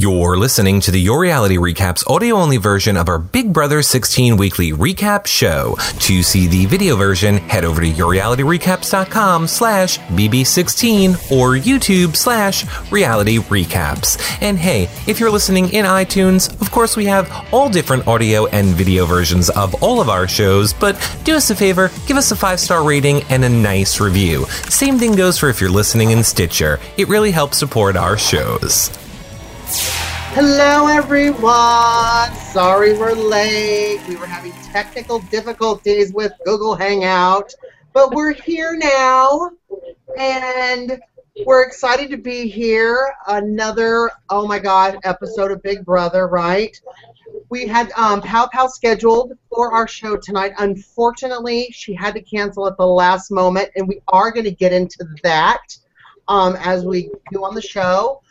You're listening to the Your Reality Recaps audio only version of our Big Brother 16 weekly recap show. To see the video version, head over to yourrealityrecaps.com slash bb16 or YouTube slash reality recaps. And hey, if you're listening in iTunes, of course we have all different audio and video versions of all of our shows, but do us a favor, give us a five star rating and a nice review. Same thing goes for if you're listening in Stitcher. It really helps support our shows. Hello, everyone. Sorry we're late. We were having technical difficulties with Google Hangout, but we're here now, and we're excited to be here. Another, oh my God, episode of Big Brother, right? We had um, Pow Pow scheduled for our show tonight. Unfortunately, she had to cancel at the last moment, and we are going to get into that um, as we do on the show.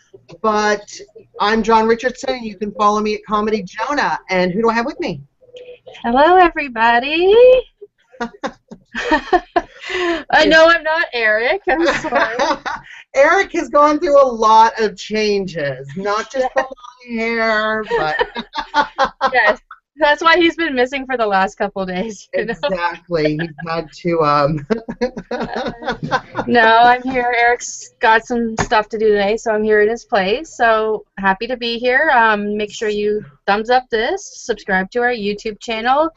But I'm John Richardson. You can follow me at Comedy Jonah. And who do I have with me? Hello, everybody. I know I'm not Eric. I'm sorry. Eric has gone through a lot of changes, not just the long hair, but yes, that's why he's been missing for the last couple days. you know? exactly. He's had to um. No, I'm here. Eric's got some stuff to do today, so I'm here in his place. So happy to be here. Um, make sure you thumbs up this, subscribe to our YouTube channel,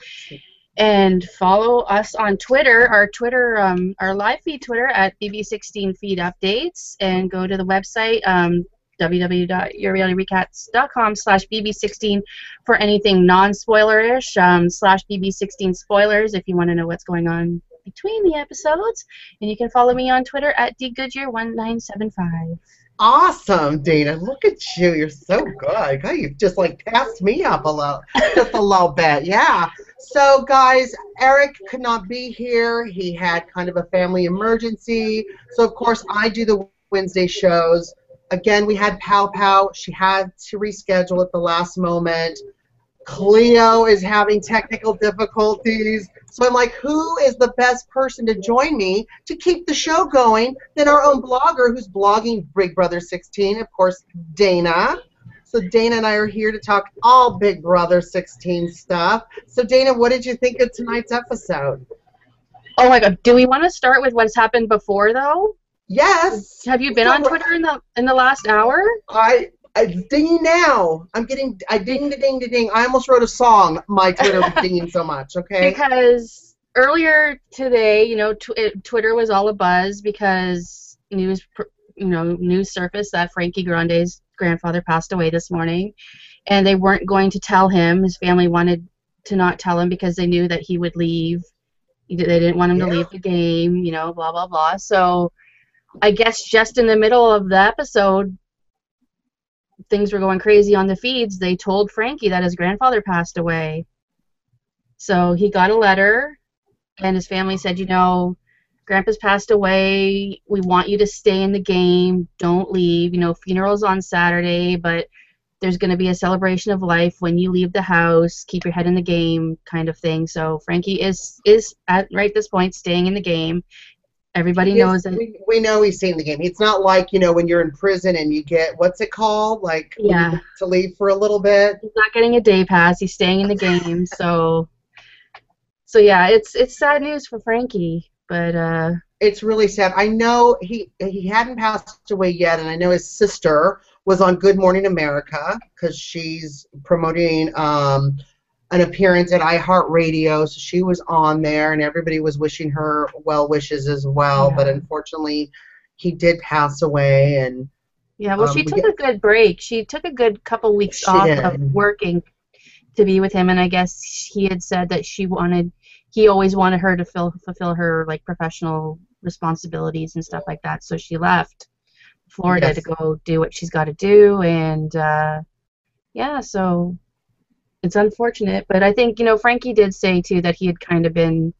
and follow us on Twitter. Our Twitter, um, our live feed Twitter at BB16 Feed Updates, and go to the website um, www.yourrealityrecaps.com slash bb16 for anything non-spoilerish um, slash bb16 spoilers if you want to know what's going on between the episodes and you can follow me on twitter at dgoodyear1975 Awesome, Dana. Look at you. You're so good. God, you've just like passed me up a little, just a little bit. Yeah. So, guys, Eric could not be here. He had kind of a family emergency. So, of course, I do the Wednesday shows. Again, we had Pow Pow. She had to reschedule at the last moment. Cleo is having technical difficulties. So I'm like, who is the best person to join me to keep the show going than our own blogger who's blogging Big Brother 16, of course, Dana. So Dana and I are here to talk all Big Brother 16 stuff. So Dana, what did you think of tonight's episode? oh my god do we want to start with what's happened before though Yes. have you been on twitter in the in the last hour I, I dinging now. I'm getting I ding the ding the ding. I almost wrote a song. My Twitter was dinging so much. Okay. because earlier today, you know, tw- it, Twitter was all a buzz because news, you know, news surfaced that Frankie Grande's grandfather passed away this morning, and they weren't going to tell him. His family wanted to not tell him because they knew that he would leave. They didn't want him to leave the game, you know, blah blah blah. So, I guess just in the middle of the episode. Things were going crazy on the feeds. They told Frankie that his grandfather passed away. So he got a letter, and his family said, you know, Grandpa's passed away. We want you to stay in the game. Don't leave. You know, funeral's on Saturday, but there's going to be a celebration of life when you leave the house. Keep your head in the game, kind of thing. So Frankie is is at right this point staying in the game. Everybody Yes, knows that. we, we know he's seen the game. It's not like you know when you're in prison and you get what's it called, like Yeah. to leave for a little bit. He's not getting a day pass. He's staying in the game. So, so yeah, it's it's sad news for Frankie. But uh, It's really sad. I know he he hadn't passed away yet, and I know his sister was on Good Morning America because she's promoting um, an appearance at iHeartRadio. So she was on there, and everybody was wishing her well wishes as well. Yeah. But unfortunately, he did pass away, and Yeah, well, Um, she we took get- a good break. She took a good couple weeks off did. of working to be with him, and I guess he had said that she wanted, he always wanted her to fill, fulfill her like professional responsibilities and stuff like that. So she left Florida Yes. to go do what she's got to do, and uh, yeah, so it's unfortunate, but I think you know Frankie did say too that he had kind of been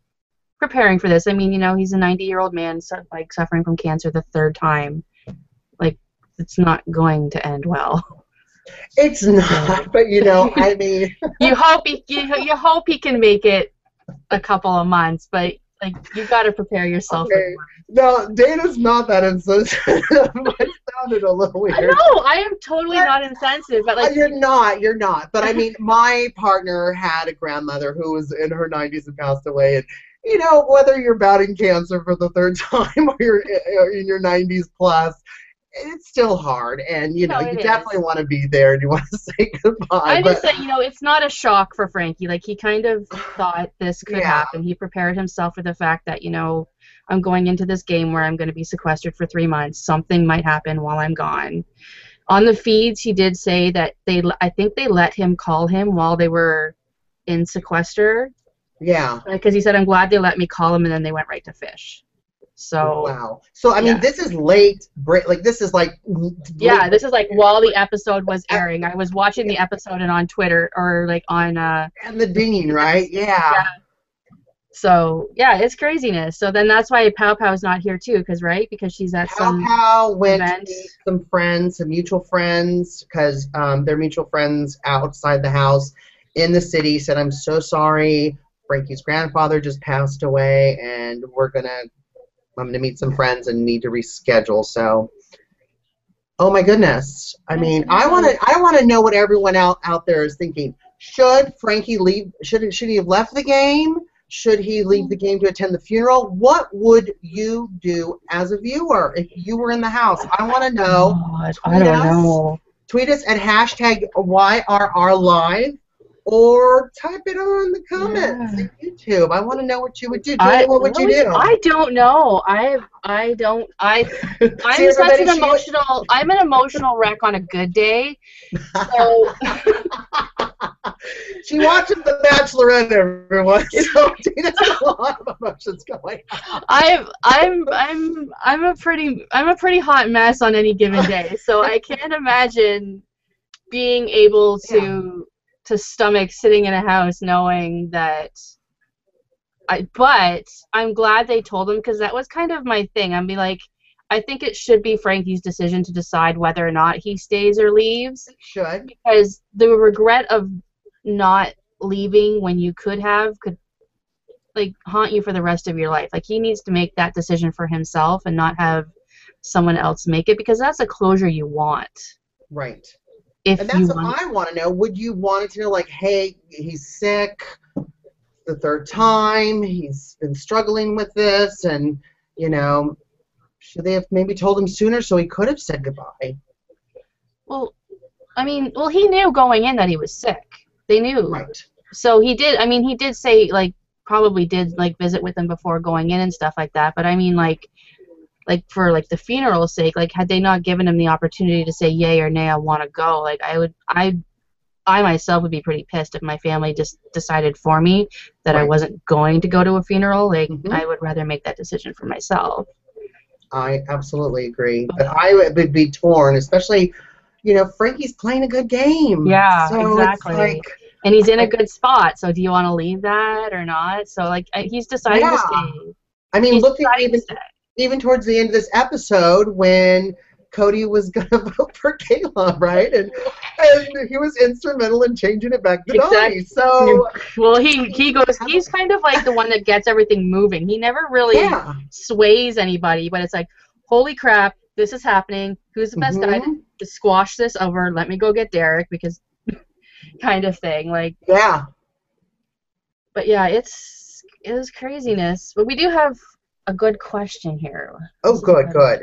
preparing for this. I mean, you know, he's a 90-year-old man, su- like suffering from cancer the third time. Like, it's not going to end well. it's not. But you know, I mean, you hope he you, you hope he can make it a couple of months, but like you got to prepare yourself. Okay. No, Dana's not that insensitive. I sounded a little weird. No, I am totally not insensitive, but like Uh, you're not, you're not. But I mean, my partner had a grandmother who was in her 90s and passed away, and you know, whether you're battling cancer for the third time or you're in your 90s plus, it's still hard, and you know, No, you it definitely is. want to be there and you want to say goodbye. I but just say, you know, it's not a shock for Frankie. Like he kind of thought this could Yeah. happen. He prepared himself for the fact that, you know, I'm going into this game where I'm going to be sequestered for three months. Something might happen while I'm gone. On the feeds, he did say that they, I think they let him call him while they were in sequester yeah. because he said, I'm glad they let me call him, and then they went right to fish. So Wow. So I mean, Yeah. this is late. Like this is like. yeah, this is like while the episode was airing. I was watching the episode and on Twitter or like on uh and the dinging, right? Yeah. Yeah. So yeah, it's craziness. So then that's why Pow Pow's not here too, because right, because she's at Pow some Pow went event. to meet some friends, some mutual friends, because um, they're mutual friends outside the house in the city. Said, "I'm so sorry. Frankie's grandfather just passed away, and we're gonna, Um, I'm gonna meet some friends and need to reschedule." So, oh my goodness. I mean, I want to, I want to know what everyone out out there is thinking. Should Frankie leave? Should should he have left the game? Should he leave the game to attend the funeral? What would you do as a viewer if you were in the house? I want to know. God, I don't us. know. Tweet us at hashtag YRRLive or type it on the comments Yeah. on YouTube. I want to know what you would do. I, what would you do? I don't know. I I don't. I I'm such an emotional. I'm an emotional wreck on a good day. So she watches The Bachelorette, everyone. So Tina's got a lot of emotions going on. I'm I'm I'm I'm a pretty I'm a pretty hot mess on any given day. So I can't imagine being able to to stomach sitting in a house knowing that I but I'm glad they told him because that was kind of my thing. I'd be like I think it should be Frankie's decision to decide whether or not he stays or leaves Should. because the regret of not leaving when you could have could like haunt you for the rest of your life. Like he needs to make that decision for himself and not have someone else make it because that's a closure you want. Right. If And that's what I want to know. Would you want it to know, like, hey, he's sick the third time, he's been struggling with this, and, you know, should they have maybe told him sooner so he could have said goodbye? well, I mean, well, he knew going in that he was sick. They knew. Right. So he did. I mean, he did say like probably did like visit with them before going in and stuff like that. But I mean, like, like for like the funeral's sake, like had they not given him the opportunity to say yay or nay, I want to go. Like I would, I, I myself would be pretty pissed if my family just decided for me that I wasn't going to go to a funeral. Like Mhm. I would rather make that decision for myself. I absolutely agree. But I would be torn, especially, you know, Frankie's playing a good game. Yeah, so exactly. Like, And he's in a good spot. So do you want to leave that or not? So like he's decided Yeah. to stay. I mean, He's deciding to even. Even towards the end of this episode when Cody was gonna vote for Kayla, right? And and he was instrumental in changing it back to Donnie. Exactly. So Well, he he goes. He's kind of like the one that gets everything moving. He never really yeah, sways anybody, but it's like, holy crap, this is happening. Who's the best guy Mhm. to squash this over? Let me go get Derek because, kind of thing. Like, yeah. but yeah, it's it was craziness. But we do have a good question here. Oh, good, good.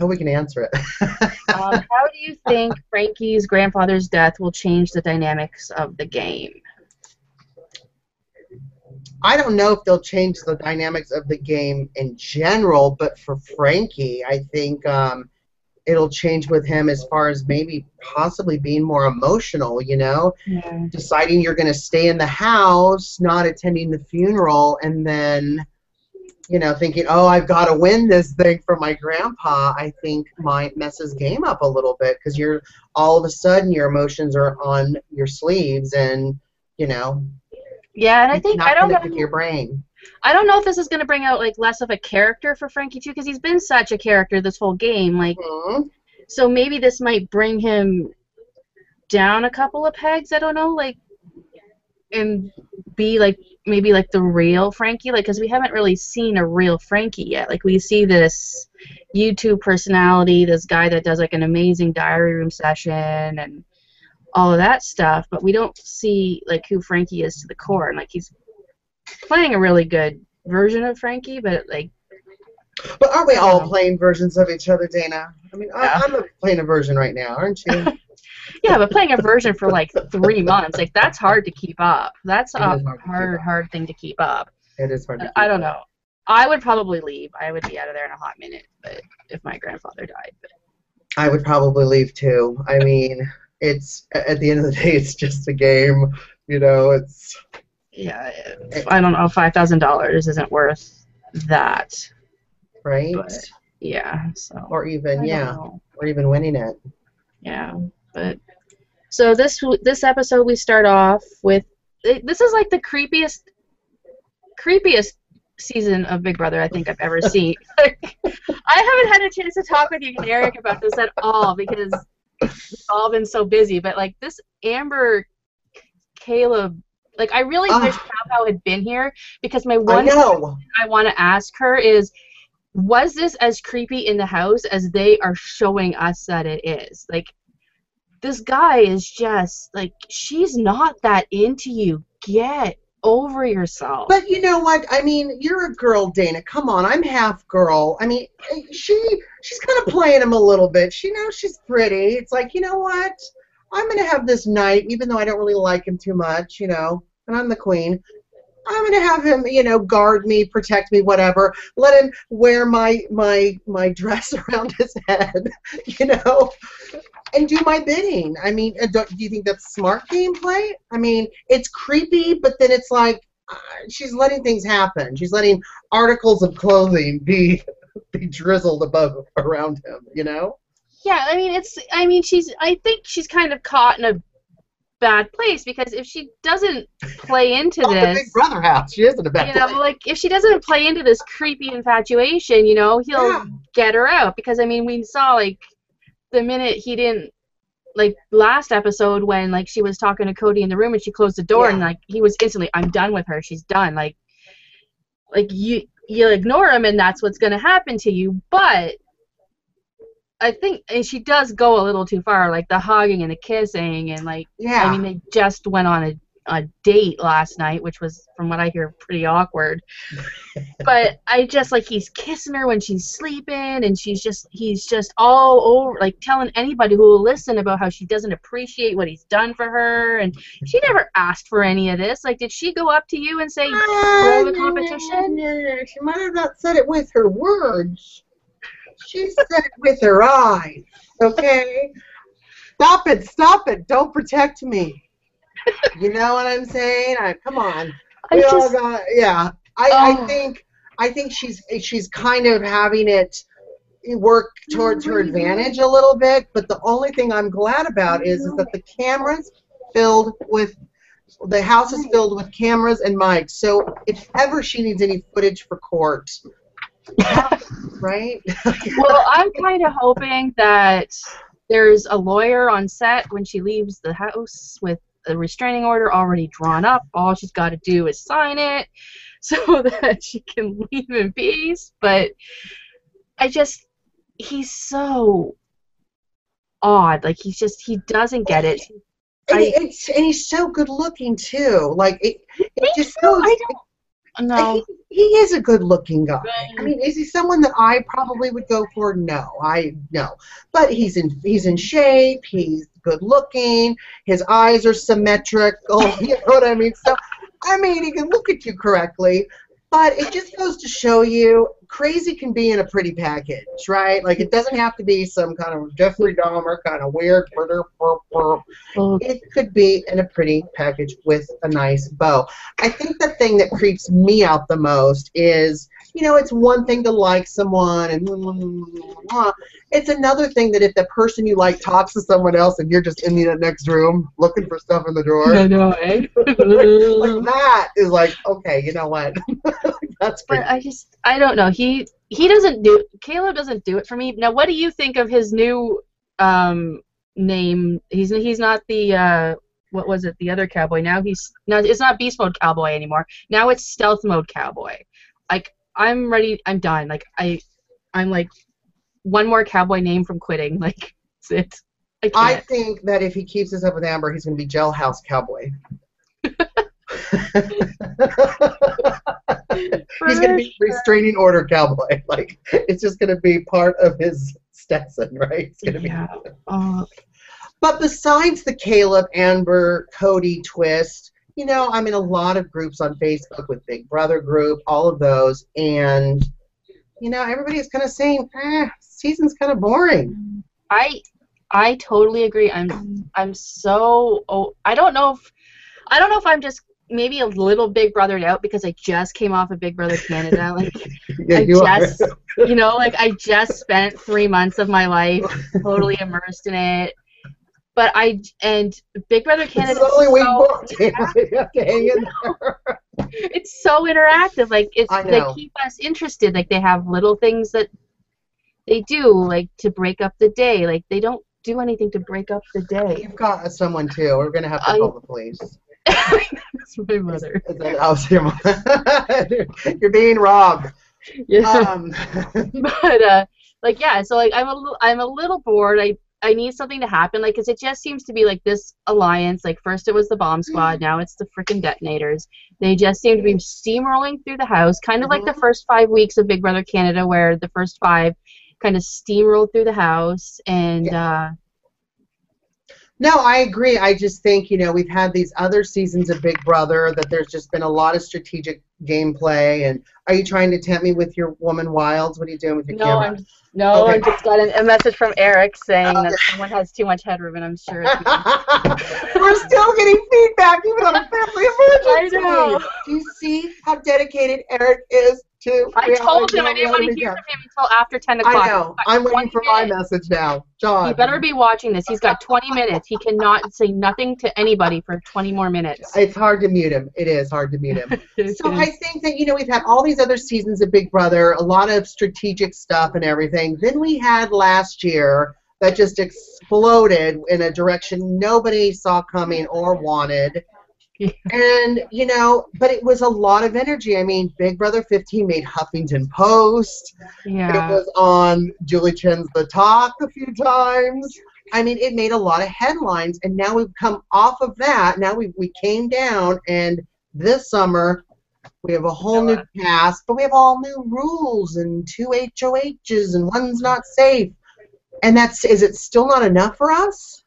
Oh, we can answer it. Um, how do you think Frankie's grandfather's death will change the dynamics of the game? I don't know if they'll change the dynamics of the game in general, but for Frankie, I think um, it'll change with him as far as maybe possibly being more emotional. You know, Yeah. deciding you're going to stay in the house, not attending the funeral, and then, you know, thinking, oh, I've got to win this thing for my grandpa, I think might mess his game up a little bit because you're all of a sudden your emotions are on your sleeves and, you know, Yeah, and I think I don't know. your brain. I don't know if this is going to bring out like less of a character for Frankie too, because he's been such a character this whole game. Like, Mhm. so maybe this might bring him down a couple of pegs. I don't know, like, and be like maybe like the real Frankie, like because we haven't really seen a real Frankie yet. Like we see this YouTube personality, this guy that does like an amazing diary room session and all of that stuff, but we don't see like who Frankie is to the core. And like he's playing a really good version of Frankie, but like But aren't we all playing versions of each other, Dana? I mean, Yeah. I, I'm playing a version right now, aren't you? yeah, but playing a version for like three months, like that's hard to keep up. That's It a hard hard, hard thing to keep up. it is hard to. I don't up. know. I would probably leave. I would be out of there in a hot minute, but if my grandfather died. But I would probably leave too. I mean, it's at the end of the day, it's just a game. You know, it's yeah, I don't know. Five thousand dollars isn't worth that. Right, But yeah, so or even yeah, know. or even winning it. Yeah, but so this this episode we start off with it- this is like the creepiest creepiest season of Big Brother I think I've ever seen. I haven't had a chance to talk with you and Eric about this at all because we've all been so busy. But like this Amber Caleb, like I really Ah. wish Pow had been here because my one know. I want to ask her is was this as creepy in the house as they are showing us that it is? Like this guy is just like she's not that into you. Get over yourself. But you know what? I mean, you're a girl, Dana. Come on, I'm half girl. I mean, she she's kind of playing him a little bit. She knows she's pretty. It's like, you know what? I'm gonna have this night, even though I don't really like him too much, you know, and I'm the queen. I'm gonna have him, you know, guard me, protect me, whatever. Let him wear my my my dress around his head, you know, and do my bidding. I mean, uh, do you think that's smart gameplay? I mean, it's creepy, but then it's like uh, she's letting things happen. She's letting articles of clothing be be drizzled above around him. You know? yeah, I mean it's I mean she's I think she's kind of caught in a bad place because if she doesn't play into Oh, the this Big Brother house. She isn't a bad you know, place. like if she doesn't play into this creepy infatuation, you know, he'll Yeah. get her out because I mean we saw like the minute he didn't like last episode when like she was talking to Cody in the room and she closed the door and like he was instantly I'm done with her she's done like like you you ignore him and that's what's gonna happen to you but I think and she does go a little too far like the hugging and the kissing and like Yeah. I mean, they just went on a, a date last night, which was, from what I hear, pretty awkward. but I just like he's kissing her when she's sleeping, and she's just he's just all over like telling anybody who will listen about how she doesn't appreciate what he's done for her, and she never asked for any of this. Like, did she go up to you and say, Ah, the no, competition? no, no, no. She might have not said it with her words. She said it with her eyes. Okay? Stop it, stop it. Don't protect me. You know what I'm saying? I, come on. I We all got, yeah. I, Oh. I think I think she's she's kind of having it work towards her advantage a little bit. But the only thing I'm glad about is is that the cameras filled with the house is filled with cameras and mics. So if ever she needs any footage for court, right? well, I'm kind of hoping that there's a lawyer on set when she leaves the house with a restraining order already drawn up. All she's got to do is sign it so that she can leave in peace. But I just, he's so odd. Like, he's just, he doesn't get it. And, I- and he's so good looking too. Like it, it just so? goes. I No. He, he is a good looking guy. I mean, is he someone that I probably would go for? No, I no. But he's in he's in shape. He's good looking. His eyes are symmetrical. You know what I mean? So, I mean, he can look at you correctly. But it just goes to show you, crazy can be in a pretty package, right? Like it doesn't have to be some kind of Jeffrey Dahmer kind of weird. brr. It could be in a pretty package with a nice bow. I think the thing that creeps me out the most is, you know, it's one thing to like someone and it's another thing that if the person you like talks to someone else and you're just in the next room looking for stuff in the drawer, I know, eh? like that is like, okay, you know what? That's but pretty. I just I don't know. He he doesn't do Caleb doesn't do it for me. Now, what do you think of his new um name? He's he's not the uh what was it? The other cowboy. Now he's now it's not beast mode cowboy anymore. Now it's stealth mode cowboy. Like I'm ready. I'm done. Like I, I'm like one more cowboy name from quitting. Like that's it. I I think that if he keeps this up with Amber, he's going to be jailhouse cowboy. he's going to be restraining order cowboy. Like it's just going to be part of his Stetson, right? It's going to Yeah. be. Oh, But besides the Caleb, Amber, Cody twist, you know, I'm in a lot of groups on Facebook with Big Brother group, all of those, and you know, everybody's kind of saying, eh, season's kind of boring. I I totally agree. I'm I'm so oh I don't know if I don't know if I'm just maybe a little Big Brothered out because I just came off of Big Brother Canada. Like Yeah, I you are. just you know like I just spent three months of my life totally immersed in it. But I and Big Brother It's Canada the only way so, booked. you have to hang in there. it's so interactive. Like it's they keep us interested. Like they have little things that they do like to break up the day. Like they don't do anything to break up the day. You've got someone too. We're gonna have to I- call the police. That's my mother. Is that- I was your You're being robbed. Yeah. Um, but uh, like yeah, so like I'm a little, I'm a little bored. I I need something to happen, like, 'cause it just seems to be like this alliance. Like first it was the bomb squad, now it's the freaking detonators. They just seem to be steamrolling through the house, kind of like the first five weeks of Big Brother Canada, where the first five kind of steamrolled through the house, and uh, No, I agree. I just think, you know, we've had these other seasons of Big Brother that there's just been a lot of strategic gameplay. And are you trying to tempt me with your woman wilds? What are you doing with your no, camera? I'm no, Okay. I just got an, a message from Eric saying that someone has too much headroom, and I'm sure. We're still getting feedback even on a family emergency. I know. Do you see how dedicated Eric is I told him I didn't want to hear from him until after 10 o'clock. I know. I'm waiting 20 for my message now. John. He better be watching this. He's got 20 minutes. He cannot say nothing to anybody for 20 more minutes. It's hard to mute him. It is hard to mute him. So I think that you know we've had all these other seasons of Big Brother, a lot of strategic stuff and everything. Then we had last year that just exploded in a direction nobody saw coming or wanted. Yeah. And you know, but it was a lot of energy. I mean, Big Brother 15 made Huffington Post. Yeah. It was on Julie Chen's The Talk a few times. I mean, it made a lot of headlines, and now we've come off of that. Now we we came down, and this summer we have a whole new cast, but we have all new rules and two HOHs, and one's not safe. And that's is it still not enough for us?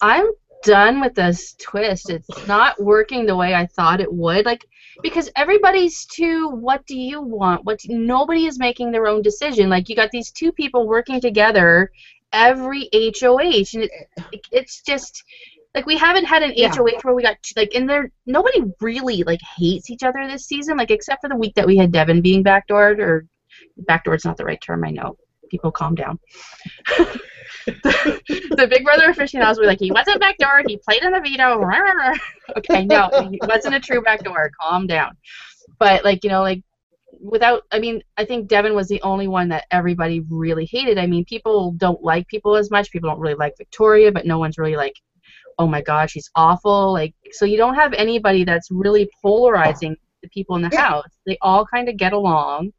I'm done with this twist. It's not working the way I thought it would. Like because everybody's too what do you want? What do, nobody is making their own decision. Like you got these two people working together every HOH and it, it's just like we haven't had an Yeah. HOH where we got like and there nobody really like hates each other this season like except for the week that we had Devin being backdoored or backdoored's not the right term I know people calm down the Big Brother aficionados were like, he wasn't backdoor, he played in the veto. rah, rah, rah." okay, no, he wasn't a true backdoor. Calm down. But like, you know, like without, I mean, I think Devin was the only one that everybody really hated. I mean, people don't like people as much. People don't really like Victoria, but no one's really like, oh my God, she's awful. Like, so you don't have anybody that's really polarizing the people in the Yeah. house. They all kind of get along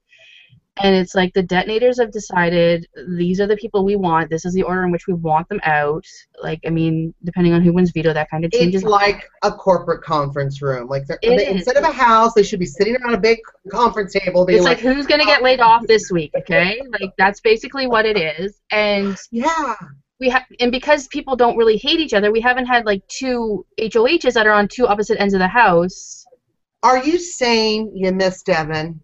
and it's like the detonators have decided these are the people we want. This is the order in which we want them out. Like, I mean, depending on who wins veto, that kind of changes. It's like a corporate conference room. Like they, instead of a house, they should be sitting around a big conference table, being It's like, like, who's gonna get laid off this week? Okay, like that's basically what it is. And yeah, we have, and because people don't really hate each other, we haven't had like two HOHs that are on two opposite ends of the house. Are you saying you miss Devin?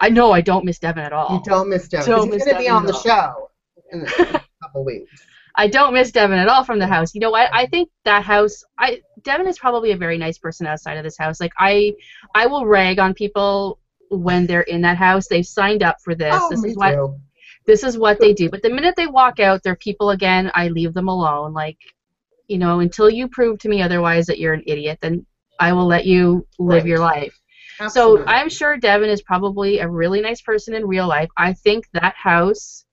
I know I don't miss Devin at all. You don't miss Devin. Don't he's going to be on the show in a couple weeks. I don't miss Devin at all from the house. You know what? I mm-hmm. think that house. I Devin is probably a very nice person outside of this house. Like I, I will rag on people when they're in that house. They've signed up for this. oh, this is what too. this is what they do. But the minute they walk out, they're people again. I leave them alone. Like, you know, until you prove to me otherwise that you're an idiot, then I will let you live Right. your life. Absolutely. So I'm sure Devin is probably a really nice person in real life. I think that house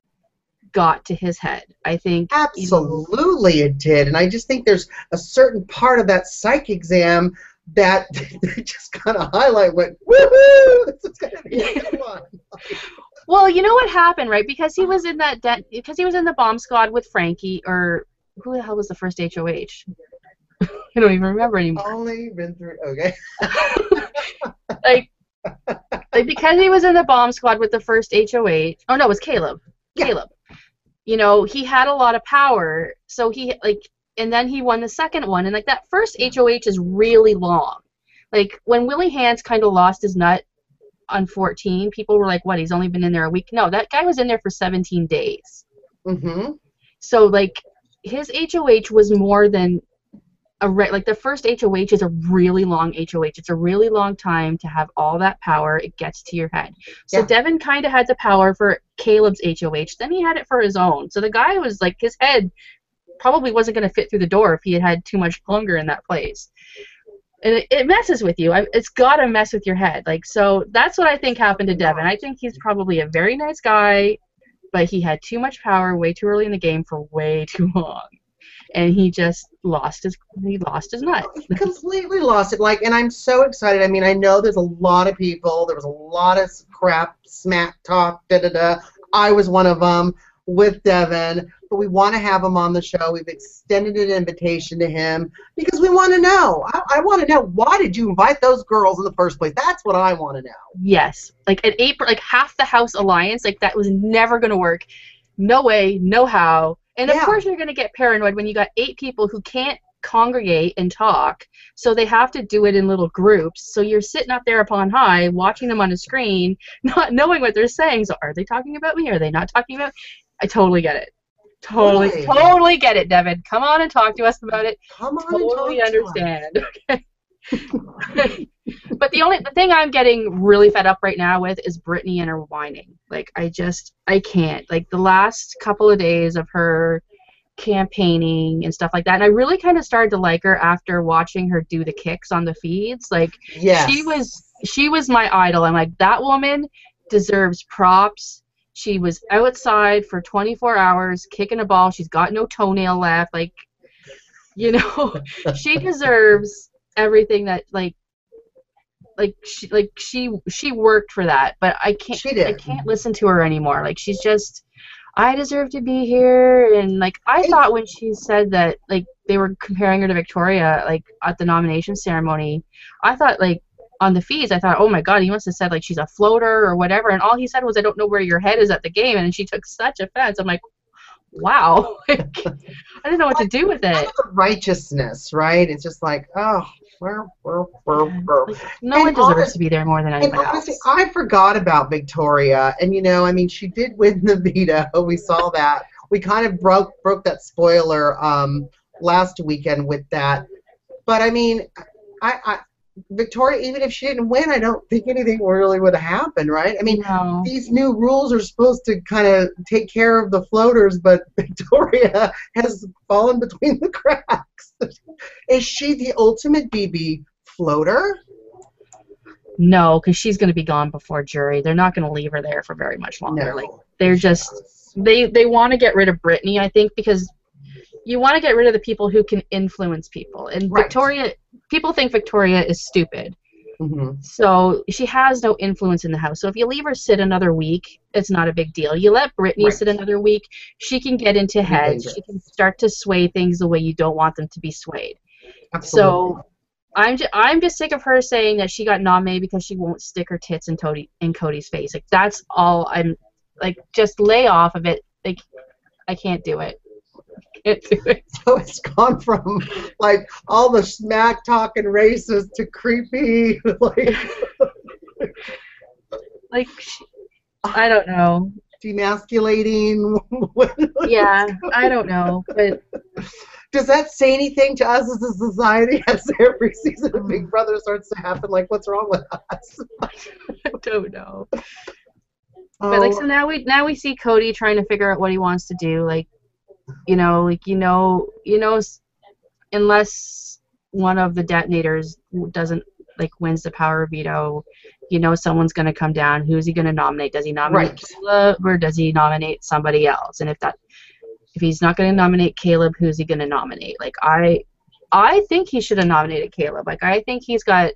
got to his head. I think you know, Absolutely, it did. And I just think there's a certain part of that psych exam that they just kind of highlight went, woohoo! This is gonna be a good one. Well, you know what happened, right? Because he uh-huh. was in that de- because he was in the bomb squad with Frankie or who the hell was the first HOH? I don't even remember anymore. Only been through. Okay. Like, like because he was in the bomb squad with the first HOH. Oh no, it was Caleb. Yeah. Caleb. You know, he had a lot of power, so he like, and then he won the second one, and like that first HOH is really long. Like when Willie Hantz kind of lost his nut on 14, people were like, "What? He's only been in there a week?" No, that guy was in there for 17 days. Mm-hmm. So like his HOH was more than a re- like the first HOH is a really long HOH. It's a really long time to have all that power. It gets to your head. So Yeah. Devin kind of had the power for Caleb's HOH. Then he had it for his own. So the guy was like his head probably wasn't going to fit through the door if he had had too much longer in that place. And it, it messes with you. I, it's got to mess with your head. Like so that's what I think happened to Devin. I think he's probably a very nice guy but he had too much power way too early in the game for way too long, and he just lost his he lost his nut. completely lost it. Like, and I'm so excited. I mean, I know there's a lot of people. There was a lot of crap, smack talk, da da da. I was one of them with Devin, but we want to have him on the show. We've extended an invitation to him because we want to know. I, I want to know why did you invite those girls in the first place? That's what I want to know. Yes, like an eight like half the house alliance, like that was never gonna work. No way, no how. And of course you're gonna get paranoid when you got eight people who can't congregate and talk, so they have to do it in little groups. So you're sitting up there upon high, watching them on a screen, not knowing what they're saying. So are they talking about me? Are they not talking about? Me? I totally get it. Totally, Totally. totally get it, Devin. Come on and talk to us about it. Come on, Totally and talk to us. understand. Okay. But the only the thing I'm getting really fed up right now with is Brittany and her whining. Like I just I can't. Like the last couple of days of her campaigning and stuff like that. And I really kind of started to like her after watching her do the kicks on the feeds. Like Yes. she was she was my idol. I'm like that woman deserves props. She was outside for 24 hours kicking a ball. She's got no toenail left. Like you know, she deserves everything that like like she like she she worked for that. But I can't She did. I can't listen to her anymore. Like she's just I deserve to be here and like I thought when she said that like they were comparing her to Victoria like at the nomination ceremony, I thought like on the feeds I thought, Oh my god, he must have said like she's a floater or whatever and all he said was I don't know where your head is at the game and she took such offense. I'm like, Wow. I didn't know what to do with it. righteousness, right? It's just like, oh, No And one deserves honest- to be there more than And anybody honestly, else. I forgot about Victoria, and you know, I mean, she did win the veto. We saw that. We kind of broke broke that spoiler um, last weekend with that. But I mean, I, I Victoria, even if she didn't win, I don't think anything really would have happened, right? I mean, No. these new rules are supposed to kind of take care of the floaters, but Victoria has fallen between the cracks. Is she the ultimate BB floater? No, because she's going to be gone before jury. They're not going to leave her there for very much longer. Like they're just they they want to get rid of Brittany, I think, because you want to get rid of the people who can influence people. And Right. Victoria, people think Victoria is stupid. Hmm So she has no influence in the house. So if you leave her sit another week, it's not a big deal. You let Brittany Right. sit another week, she can get into heads. She can start to sway things the way you don't want them to be swayed. Absolutely. So I'm just, I'm just sick of her saying that she got nominated because she won't stick her tits in Cody in Cody's face. Like that's all I'm like just lay off of it. Like I can't do it. Can't do it. So it's gone from like all the smack talking racist to creepy, like Like I don't know. demasculating. Yeah, I don't know. But Does that say anything to us as a society as every season of Big Brother starts to happen? Like, what's wrong with us? I don't know. But like so oh. now we now we see Cody trying to figure out what he wants to do. Like, you know, like you know, you know, unless one of the detonators doesn't like wins the power veto, you know someone's going to come down. Who's he going to nominate? Does he nominate Right. Caleb or does he nominate somebody else? And if that if he's not going to nominate Caleb, who's he going to nominate? Like I I think he should have nominated Caleb. Like I think he's got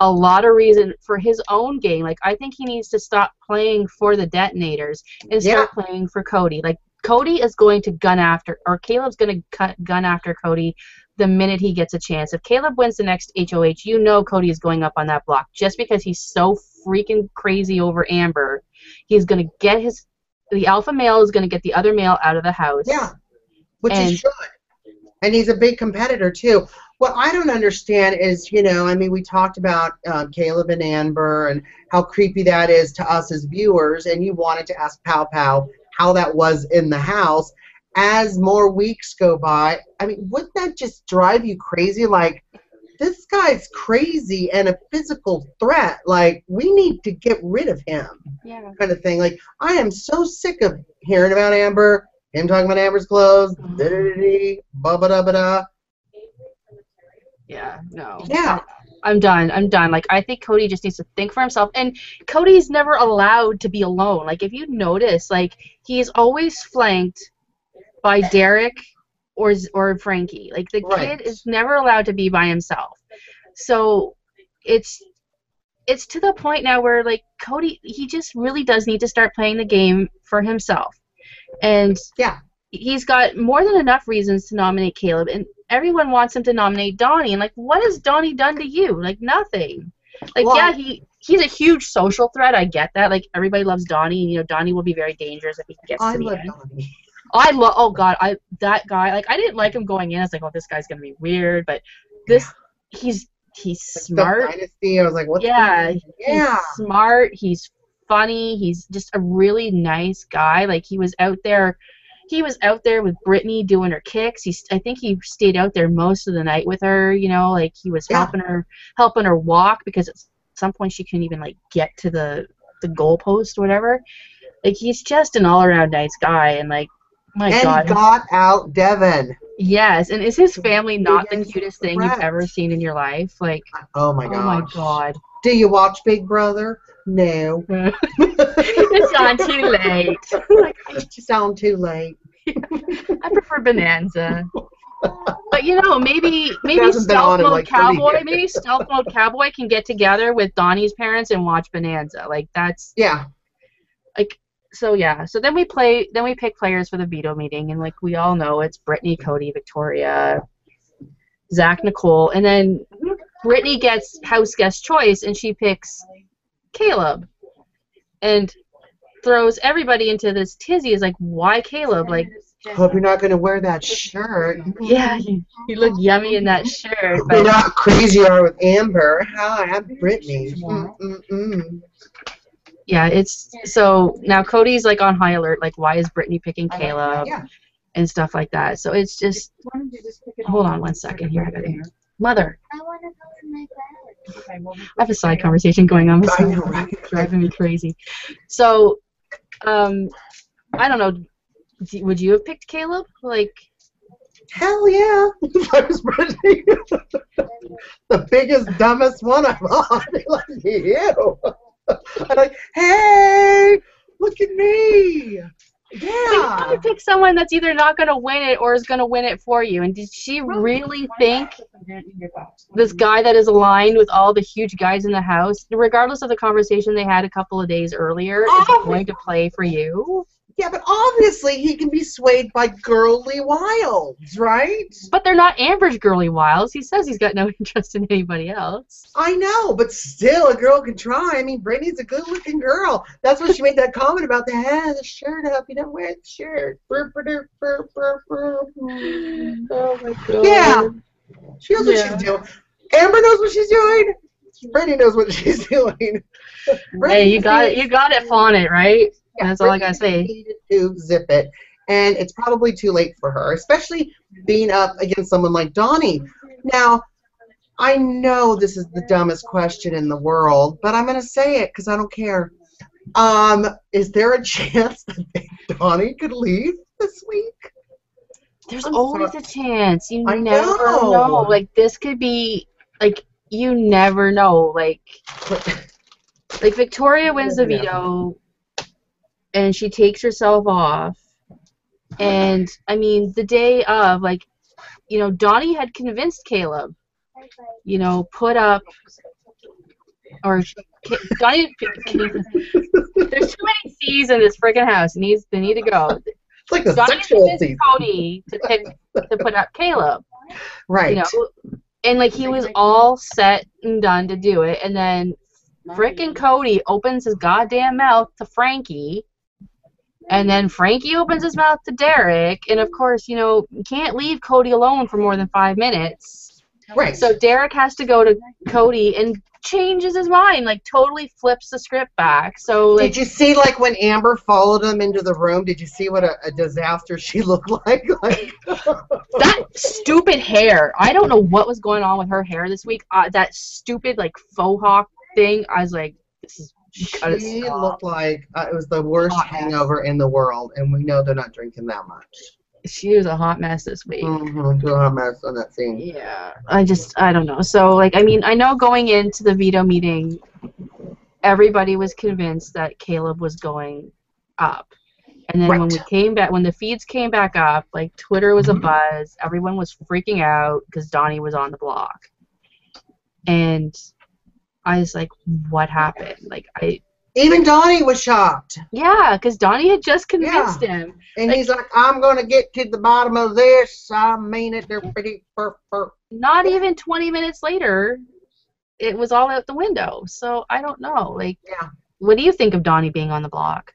a lot of reason for his own game. Like I think he needs to stop playing for the detonators and start playing for Cody. Like Cody is going to gun after, or Caleb's going to cut gun after Cody the minute he gets a chance. If Caleb wins the next HOH, you know Cody is going up on that block just because he's so freaking crazy over Amber. He's going to get his the alpha male is going to get the other male out of the house. Yeah, which he And- should. And he's a big competitor too. What I don't understand is, you know, I mean, we talked about um, Caleb and Amber and how creepy that is to us as viewers, and you wanted to ask Pow Pow how that was in the house. As more weeks go by, I mean, wouldn't that just drive you crazy? Like, this guy's crazy and a physical threat. Like, we need to get rid of him Yeah. kind of thing. Like I am so sick of hearing about Amber, him talking about Amber's clothes, mm-hmm. da da da da, ba ba da ba da. Yeah. No. Yeah, I'm done. I'm done. Like I think Cody just needs to think for himself. And Cody's never allowed to be alone. Like if you notice, like he's always flanked by Derek or or Frankie. Like the Right. kid is never allowed to be by himself. So it's it's to the point now where like Cody he just really does need to start playing the game for himself. And Yeah. he's got more than enough reasons to nominate Caleb and everyone wants him to nominate Donnie and like what has Donnie done to you? Like nothing. Like Well, yeah, he he's a huge social threat. I get that. Like everybody loves Donnie and you know Donnie will be very dangerous if he gets I to the love end. Donnie. I love. Oh God, I that guy. Like I didn't like him going in. I was like, oh, this guy's gonna be weird. But this, he's he's smart. The Dynasty. I was like, what? Yeah, yeah. He's smart. He's funny. He's just a really nice guy. Like he was out there. He was out there with Brittany doing her kicks. He's. I think he stayed out there most of the night with her. You know, like he was Yeah. helping her, helping her walk because at some point she couldn't even like get to the the goalpost or whatever. Like he's just an all around nice guy and like. My and God, he got out Devin. Yes, and is his family not the cutest thing you've ever seen in your life? Like, Oh my god, oh my god. Do you watch Big Brother? No. it's on too late. like, You sound too late. I prefer Bonanza. But you know, maybe maybe on Stealth Mode like, Cowboy, maybe Stealth Mode Cowboy can get together with Donnie's parents and watch Bonanza. Like that's Yeah. Like so yeah. So then we play then we pick players for the veto meeting and like we all know it's Brittany, Cody, Victoria, Zach, Nicole, and then mm-hmm. Brittany gets house guest choice and she picks Caleb. And throws everybody into this tizzy is like, why Caleb? Like, Hope you're not going to wear that shirt. yeah, you, you look yummy in that shirt. You're But not crazy you are with Amber. Hi, I'm Brittany. Mm-mm-mm. yeah, it's so now Cody's like on high alert, like why is Brittany picking Caleb Yeah. and stuff like that. So it's just hold on one second here. I gotta Mother, I want to go in my bed. I have a side conversation going on with someone right? driving me crazy. So, um, I don't know. Would you have picked Caleb? Like, Hell yeah. I was Brittany. the biggest, dumbest one of all. like you. I'm like, hey, look at me. You want to pick someone that's either not going to win it or is going to win it for you. And did she really think this guy that is aligned with all the huge guys in the house, regardless of the conversation they had a couple of days earlier, is Oh. going to play for you? Yeah, but obviously he can be swayed by girly wilds, right? But they're not Amber's girly wiles. He says he's got no interest in anybody else. I know, but still, a girl can try. I mean, Brittany's a good-looking girl. That's when she made that comment about the head, the shirt up. You don't wear the shirt. Oh my god. Yeah. She knows what she's doing. Amber knows what she's doing. Brittany knows what she's doing. Hey, you got it. You got it, fawn it, right? Yeah, That's all I gotta say. to zip it, and it's probably too late for her, especially being up against someone like Donnie. Now, I know this is the dumbest question in the world, but I'm gonna say it because I don't care. Um, is there a chance that Donnie could leave this week? There's I'm always sorry. a chance. You I never know. know. Like this could be like you never know. Like like Victoria wins the veto and she takes herself off. And I mean, the day of, like, you know, Donnie had convinced Caleb, you know, put up or Donnie. There's too many C's in this freaking house. It needs they need to go. It's like the Donnie sexual convinced. Cody to pick to put up Caleb. Right. You know, and like he was all set and done to do it, and then frickin' Cody opens his goddamn mouth to Frankie, and then Frankie opens his mouth to Derrick, and of course, you know, you can't leave Cody alone for more than five minutes. right. So Derrick has to go to Cody and changes his mind, like totally flips the script back. So like did you see like when Amber followed him into the room? Did you see what a, a disaster she looked like? like that stupid hair. I don't know what was going on with her hair this week. Uh, that stupid like faux hawk thing. I was like, this is she looked like uh, it was the worst Hot mess. hangover in the world, and we know they're not drinking that much. she was a hot mess this week. Mm-hmm. A mess on that scene. Yeah, I just I don't know. So like I mean I know going into the veto meeting, everybody was convinced that Caleb was going up, and then when we came back when the feeds came back up, like Twitter was a buzz. Everyone was freaking out because Donny was on the block, and I was like, what happened? Like I Even Donny was shocked, yeah, because Donny had just convinced him. and Like- he's like, "I'm gonna get to the bottom of this. I mean it. They're pretty fur fur." Not even 20 minutes later, it was all out the window. So I don't know. Like, Yeah. what do you think of Donny being on the block?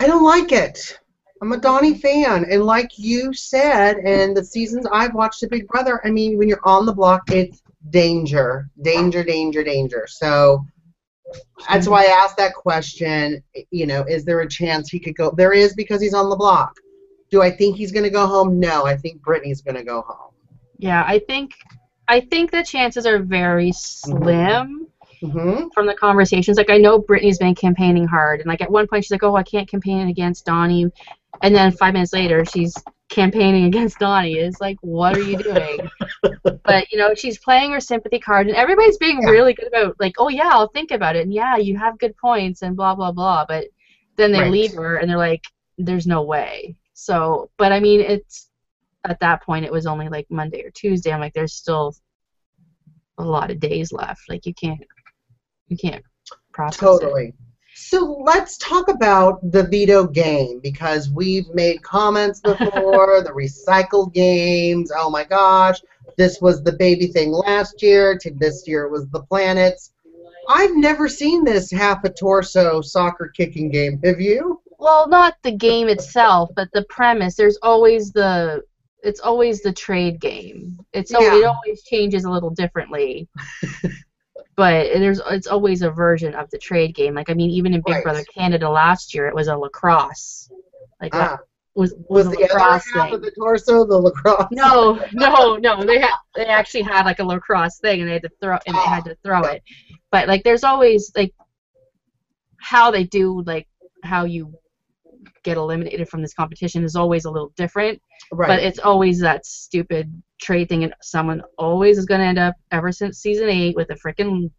I don't like it. I'm a Donny fan, and like you said, and the seasons I've watched of Big Brother, I mean, when you're on the block, it's danger, danger, danger, danger. So that's why I asked that question. You know, is there a chance he could go? There is because he's on the block. Do I think he's going to go home? No, I think Brittany's going to go home. Yeah, I think I think the chances are very slim hmm from the conversations. Like I know Brittany's been campaigning hard, and like at one point she's like, "Oh, I can't campaign against Donny," and then five minutes later she's campaigning against Donny. It's like, what are you doing? but you know, she's playing her sympathy card, and everybody's being Yeah. really good about like, "Oh yeah, I'll think about it," and yeah, you have good points, and blah blah blah. But then they Right. leave her, and they're like, "There's no way." So, but I mean, it's at that point it was only like Monday or Tuesday. I'm like, there's still a lot of days left. Like you can't, you can't process it. So let's talk about the veto game because we've made comments before, the recycled games. Oh my gosh, this was the baby thing last year, to this year it was the planets. I've never seen this half a torso soccer kicking game. Have you? Well, not the game itself, but the premise. There's always the, it's always the trade game. It's al- it always changes a little differently. but there's it's always a version of the trade game. Like I mean, even in Big Right. Brother Canada last year, it was a lacrosse. Like Ah, was was was a the other lacrosse half thing. of the torso the lacrosse? No, no, no. They had they actually had like a lacrosse thing, and they had to throw and they had to throw it. But like, there's always like how they do like how you get eliminated from this competition is always a little different. right. But it's always that stupid trade thing, and someone always is going to end up ever since season eight with a freaking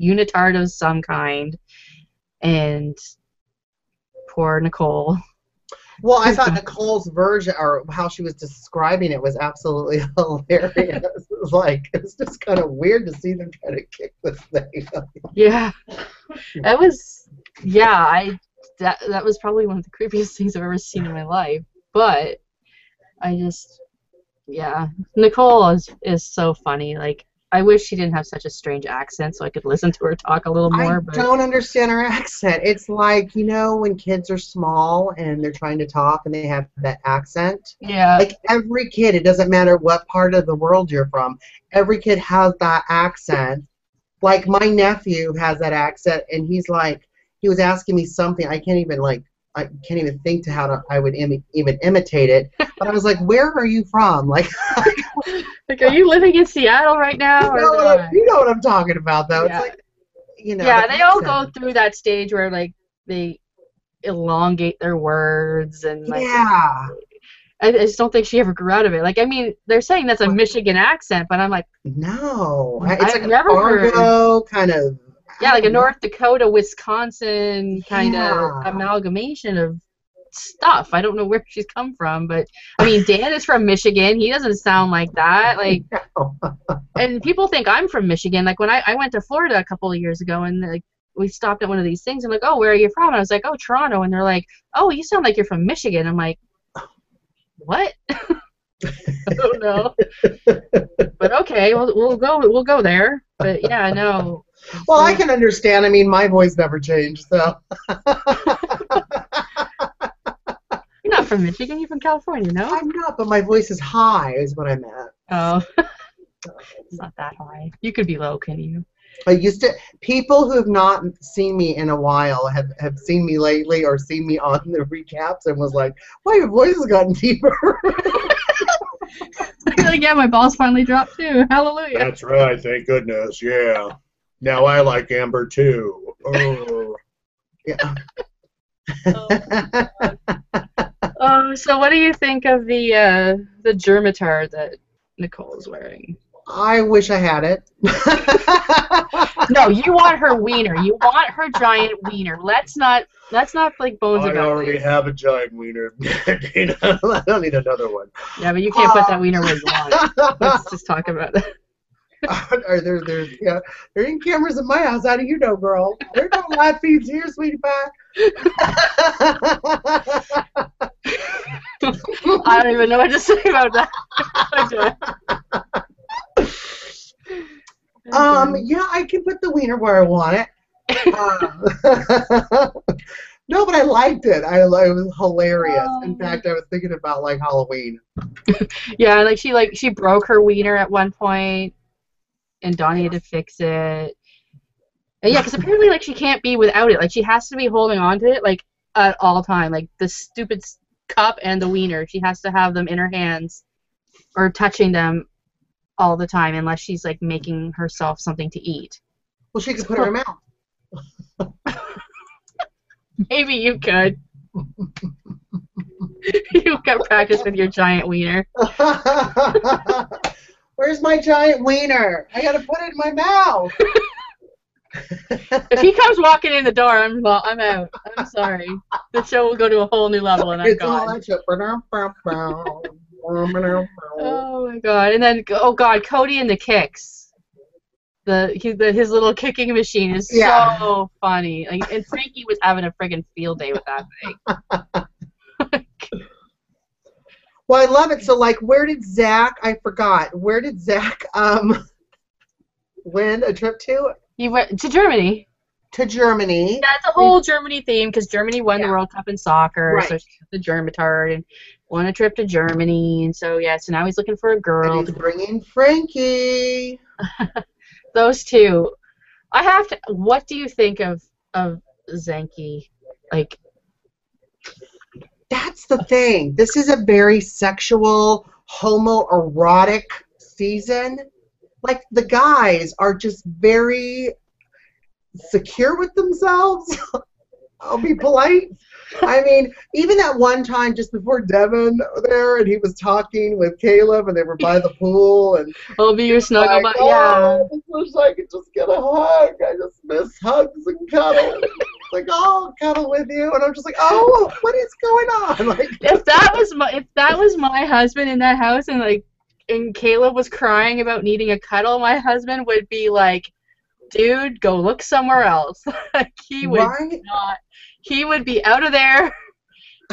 unitard of some kind. And poor Nicole. Well, I thought Nicole's version or how she was describing it was absolutely hilarious. it was like it was just kind of weird to see them try to kick this thing. Yeah, that was yeah. I that that was probably one of the creepiest things I've ever seen in my life. But I just yeah, Nicole is is so funny. Like I wish she didn't have such a strange accent so I could listen to her talk a little more. I but don't understand her accent. It's like you know when kids are small and they're trying to talk and they have that accent. yeah, Like every kid, it doesn't matter what part of the world you're from. Every kid has that accent. Like my nephew has that accent, and he's like, he was asking me something. I can't even like, I can't even think to how to I would Imi- even imitate it. But I was like, where are you from? Like, like are you living in Seattle right now? you know, what I'm, you know what I'm talking about, though. Yeah. It's like, you know. yeah, the they all go through that stage where like they elongate their words and like Yeah. I, I just don't think she ever grew out of it. Like, I mean, they're saying that's a Michigan accent, but I'm like, No, it's I've like a never heard- Fargo kind of. Yeah, like a. Hmm. North Dakota, Wisconsin kind of Yeah. amalgamation of stuff. I don't know where she's come from, but I mean, Dan is from Michigan. He doesn't sound like that. Like, and people think I'm from Michigan. Like when I, I went to Florida a couple of years ago, and like we stopped at one of these things, and like, oh, where are you from? And I was like, oh, Toronto, and they're like, oh, you sound like you're from Michigan. I'm like, what? I don't know. but okay, we'll we'll go we'll go there. But yeah, no. Well, I can understand. I mean, my voice never changed, so. You're not from Michigan. You're from California, no? I'm not, but my voice is high, is what I meant. Oh, it's not that high. You could be low, can you? I used to. People who have not seen me in a while have, have seen me lately or seen me on the recaps and was like, "Why your voice has gotten deeper." like, yeah, my balls finally dropped too. Hallelujah. That's right. Thank goodness. Yeah. Now I like Amber too. Oh. yeah. Um, so what do you think of the uh, the germitard that Nicole is wearing? I wish I had it. No, you want her wiener. You want her giant wiener. Let's not let's not like bones I about I already this. have a giant wiener. I don't need another one. Yeah, but you can't put that wiener where you want. Let's just talk about that. Are there, there's, yeah, there ain't cameras in my house. How do you know, girl? There's no live feeds here, sweetie pie. I don't even know what to say about that. um, yeah, I can put the wiener where I want it. Um, no, but I liked it. I, it was hilarious. In Oh. fact, I was thinking about like Halloween. Yeah, like she like she broke her wiener at one point, and Donny had to fix it. And yeah, because apparently like she can't be without it. Like she has to be holding on to it like at all time. Like the stupid cup and the wiener, she has to have them in her hands or touching them all the time, unless she's like making herself something to eat. Well, she could put it in her mouth. Maybe you could. you got practice with your giant wiener. Where's my giant wiener? I gotta put it in my mouth. If he comes walking in the door, I'm well, I'm out. I'm sorry. The show will go to a whole new level, and I'm It's gone. Oh my god! And then oh god, Cody and the kicks. The, he, the his little kicking machine is Yeah. so funny. Like, and Frankie was having a friggin' field day with that thing. Well, I love it. So, like, where did Zach? I forgot. Where did Zach um win a trip to? He went to Germany. To Germany. That's a whole Germany theme because Germany won Yeah. the World Cup in soccer, Right. so she's the Germitard and won a trip to Germany, and so yeah, so now he's looking for a girl. And he's bringing Frankie. Those two, I have to. What do you think of of Zankie? Like, That's the thing. This is a very sexual, homoerotic season. Like the guys are just very secure with themselves. I'll be polite. I mean, even that one time just before Devin there, and he was talking with Caleb, and they were by the pool, and I'll be your snuggle, like, oh, yeah. oh, I just wish I could just get a hug. I just miss hugs and cuddles. Like, oh, I'll cuddle with you, and I'm just like, oh, what is going on? Like, If that was my if that was my husband in that house and like and Caleb was crying about needing a cuddle, my husband would be like, "Dude, go look somewhere else." like he would right? not. He would be out of there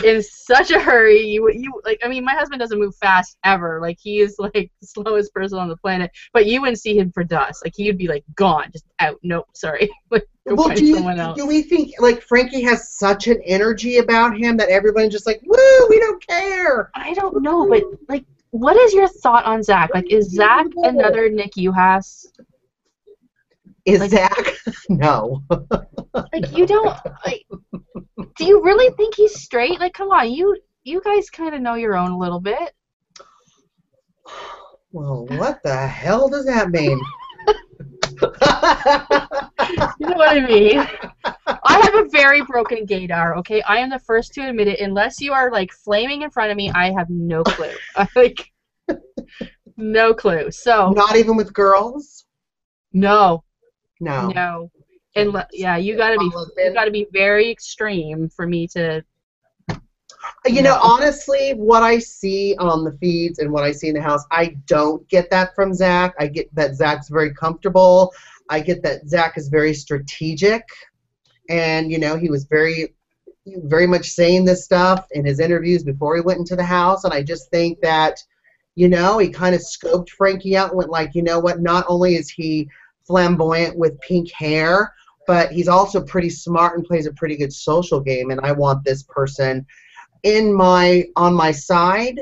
in such a hurry. You would- you like I mean, my husband doesn't move fast ever. Like he is like the slowest person on the planet. But you wouldn't see him for dust. Like he would be like gone, just out. Nope, sorry. like Well, do you do we think like Frankie has such an energy about him that everyone's just like, woo, we don't care. I don't know, but like, what is your thought on Zach? Like, is Zach another Nick Uhas? Is Like- Zach? no. Like, you don't like. Do you really think he's straight? Like, come on, you you guys kind of know your own a little bit. Well, what the hell does that mean? You know what I mean? I have a very broken gaydar, okay? I am the first to admit it. Unless you are like flaming in front of me, I have no clue. like no clue. So Not even with girls. no, No. no. And yeah, you gotta be you gotta be very extreme for me to You know, No. honestly, what I see on the feeds and what I see in the house, I don't get that from Zach. I get that Zach's very comfortable. I get that Zach is very strategic, and you know, he was very, very much saying this stuff in his interviews before he went into the house. And I just think that, you know, he kind of scoped Frankie out and went like, you know what? Not only is he flamboyant with pink hair, but he's also pretty smart and plays a pretty good social game. And I want this person in my on my side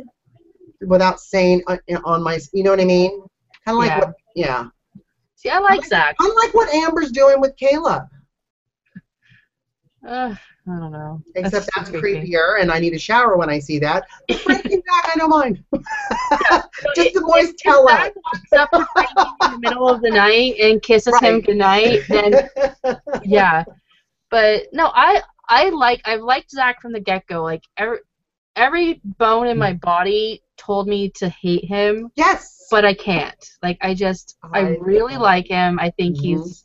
without saying uh, on my you know what I mean? Kind of like Yeah. what yeah. see. I like Zach. Kind of like what Amber's doing with Caleb. Uh, I don't know. Except that's, creepy. creepier, and I need a shower when I see that. And Zach, I don't mind. Just the boys tell us. Zach up in the middle of the night and kisses him goodnight, then yeah. But no, I I like I've liked Zach from the get go. Like every every bone in my body told me to hate him, yes. but I can't. Like I just I I- really like him. I think Mhm. he's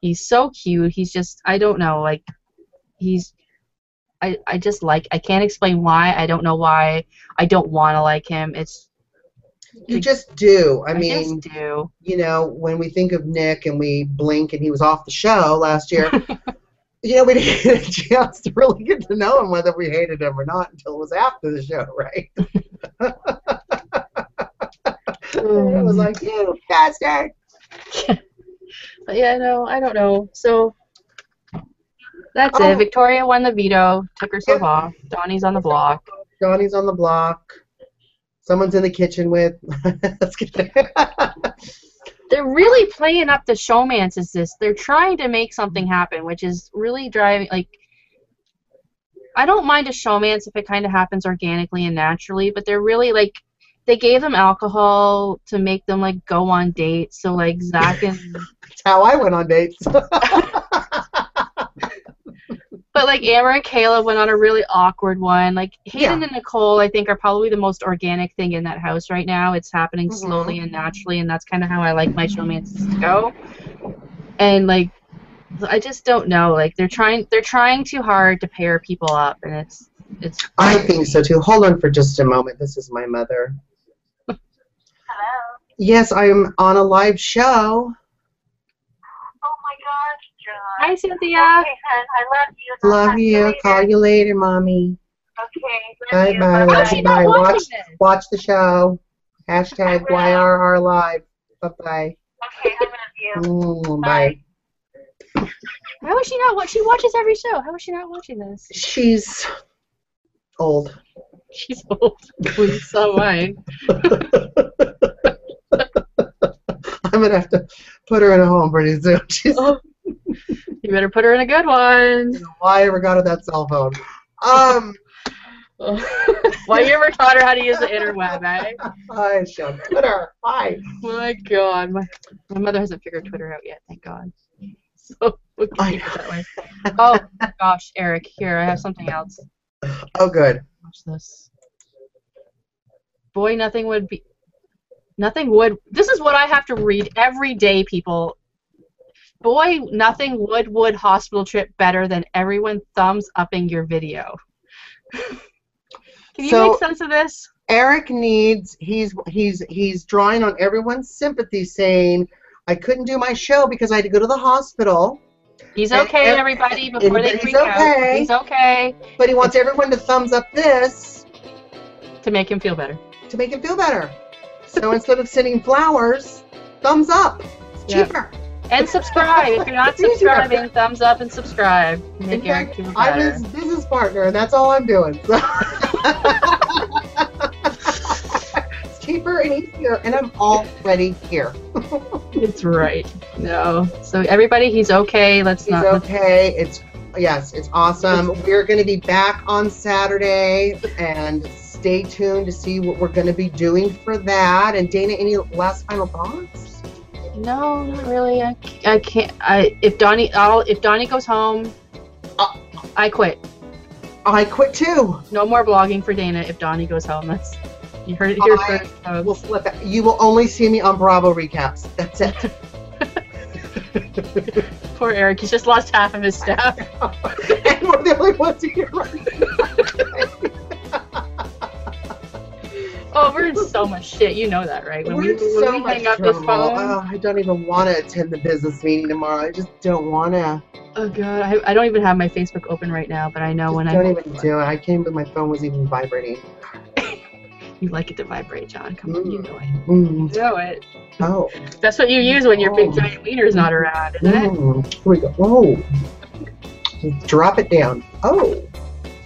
he's so cute. He's just I don't know, like he's I, I just like I can't explain why. I don't know why. I don't want to like him. It's you just do. I I, mean, just do. you know, when we think of Nick and we blink and he was off the show last year, you know, we didn't get a chance to really get to know him whether we hated him or not until it was after the show, right? it was mm. like, you bastard. But yeah, no, I don't know. So that's Oh. it. Victoria won the veto, took herself Yeah. off. Donny's on the block. Johnny's on the block. Someone's in the kitchen with. Let's get there. They're really playing up the showmance as this. They're trying to make something happen, which is really driving like I don't mind a showmance if it kind of happens organically and naturally, but they're really like they gave them alcohol to make them like go on dates. So like Zach and That's how I went on dates. But like Amber and Kayla went on a really awkward one. Like Hayden Yeah. and Nicole, I think, are probably the most organic thing in that house right now. It's happening Mhm. slowly and naturally, and that's kind of how I like my showmances to go. And like, I just don't know. Like they're trying, they're trying too hard to pair people up, and it's, it's. I think so too. Hold on for just a moment. This is my mother. Hello. Yes, I'm on a live show. Oh my gosh, John. Hi, Cynthia. Okay, hon, I love you. I'll Love talk you. later. Call you later, mommy. Okay. Bye Love bye. Love you. not Bye. watching Watch this? watch the show. Hashtag YRR live. Bye bye. Okay, I love you. Mm, bye. How is she not? What she watches every show. How is she not watching this? She's old. She's old. so am I. I'm gonna have to put her in a home pretty soon. She's Oh. You better put her in a good one. why I ever got her that cell phone. Um, Why you ever taught her how to use the interweb, eh? I shall her. Bye. My God, my, my mother hasn't figured Twitter out yet. Thank God. So we can keep it that way. Oh gosh, Eric, here I have something else. Oh, good. Watch this. Boy, nothing would be. Nothing would. This is what I have to read every day, people. Boy, nothing would would hospital trip better than everyone thumbs upping your video. Can you So- make sense of this? Eric needs. He's he's he's drawing on everyone's sympathy, saying, "I couldn't do my show because I had to go to the hospital." He's okay, and- everybody. Before they freak he's okay. out, he's okay But he wants everyone to thumbs up this to make him feel better. to make him feel better. So instead of sending flowers, thumbs up. It's cheaper. And subscribe. if you're not subscribing, thumbs up and subscribe. In Make Eric fact, I'm his business partner, and that's all I'm doing. it's cheaper and easier, and I'm already here. It's right. No. So everybody, he's okay. Let's He's not. okay. It's yes, it's awesome. We're going to be back on Saturday, and stay tuned to see what we're going to be doing for that. And Dana, any last final thoughts? No, not really. I, I can't. I if Donny, I'll if Donny goes home, Uh. I quit. I quit too. No more blogging for Dana if Donny goes home. That's you heard it here I first. We'll flip it. You will only see me on Bravo recaps. That's it. Poor Eric. He's just lost half of his staff. and we're the only ones here right Oh, we're in so much shit. You know that, right? When We're we, in when so we hang up trouble. this phone. Oh, I don't even want to attend the business meeting tomorrow. I just don't want to. Oh god, I, I don't even have my Facebook open right now, but I know Just when I don't even do it. I came, but my phone was even vibrating. you like it to vibrate, John. Come on, you know it. Mm. You know it. Oh. That's what you use when your Oh. big giant wiener's not around, isn't it? Mm. Here we go. Whoa. Drop it down. Oh.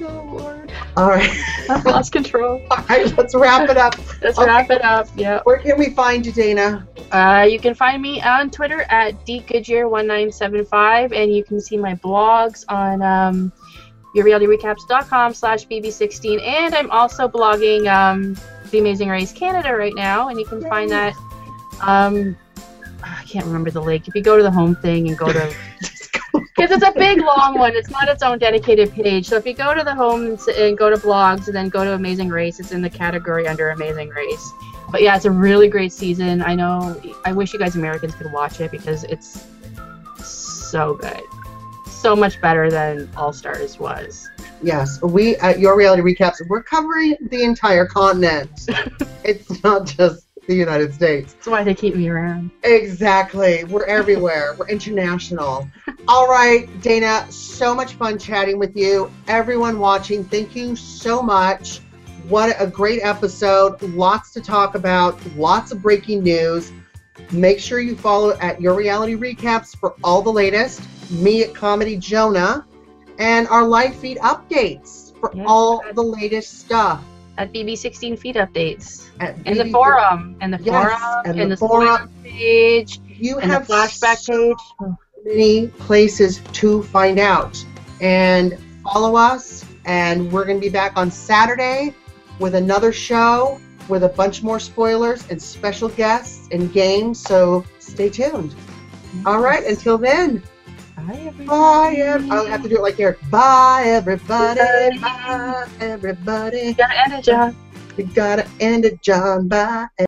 Oh All right. I've lost control. All right. Let's wrap it up. Let's Okay. wrap it up. Yeah. Where can we find you, Dana? Uh, you can find me on Twitter at dgoodyear1975, and you can see my blogs on um, yourrealityrecaps.com slash bb16, and I'm also blogging um, The Amazing Race Canada right now, and you can find that. Um, I can't remember the link. If you go to the home thing and go to because it's a big long one. It's not its own dedicated page. So if you go to the home and and go to blogs and then go to Amazing Race, it's in the category under Amazing Race. But yeah, it's a really great season. I know. I wish you guys Americans could watch it because it's so good, so much better than All Stars was. Yes, we at Your Reality Recaps, we're covering the entire continent. it's not just the United States. That's why they keep me around. Exactly. We're everywhere. We're international. All right, Dana, so much fun chatting with you. Everyone watching, thank you so much. What a great episode. Lots to talk about, lots of breaking news. Make sure you follow at Your Reality Recaps for all the latest, me at Comedy Jonah, and our live feed updates for Yes. all the latest stuff. At BB16 feed updates At and the forum in the Yes, forum and and, the the, forum. page You have flashback so page. many places to find out. And follow us, and we're going to be back on Saturday with another show with a bunch more spoilers and special guests and games. So stay tuned. All right, until then, Bye, everybody. bye. ev- I'll have to do it like Eric. Bye, everybody. Bye, everybody. Gotta end it, John. We gotta end it, John. Bye.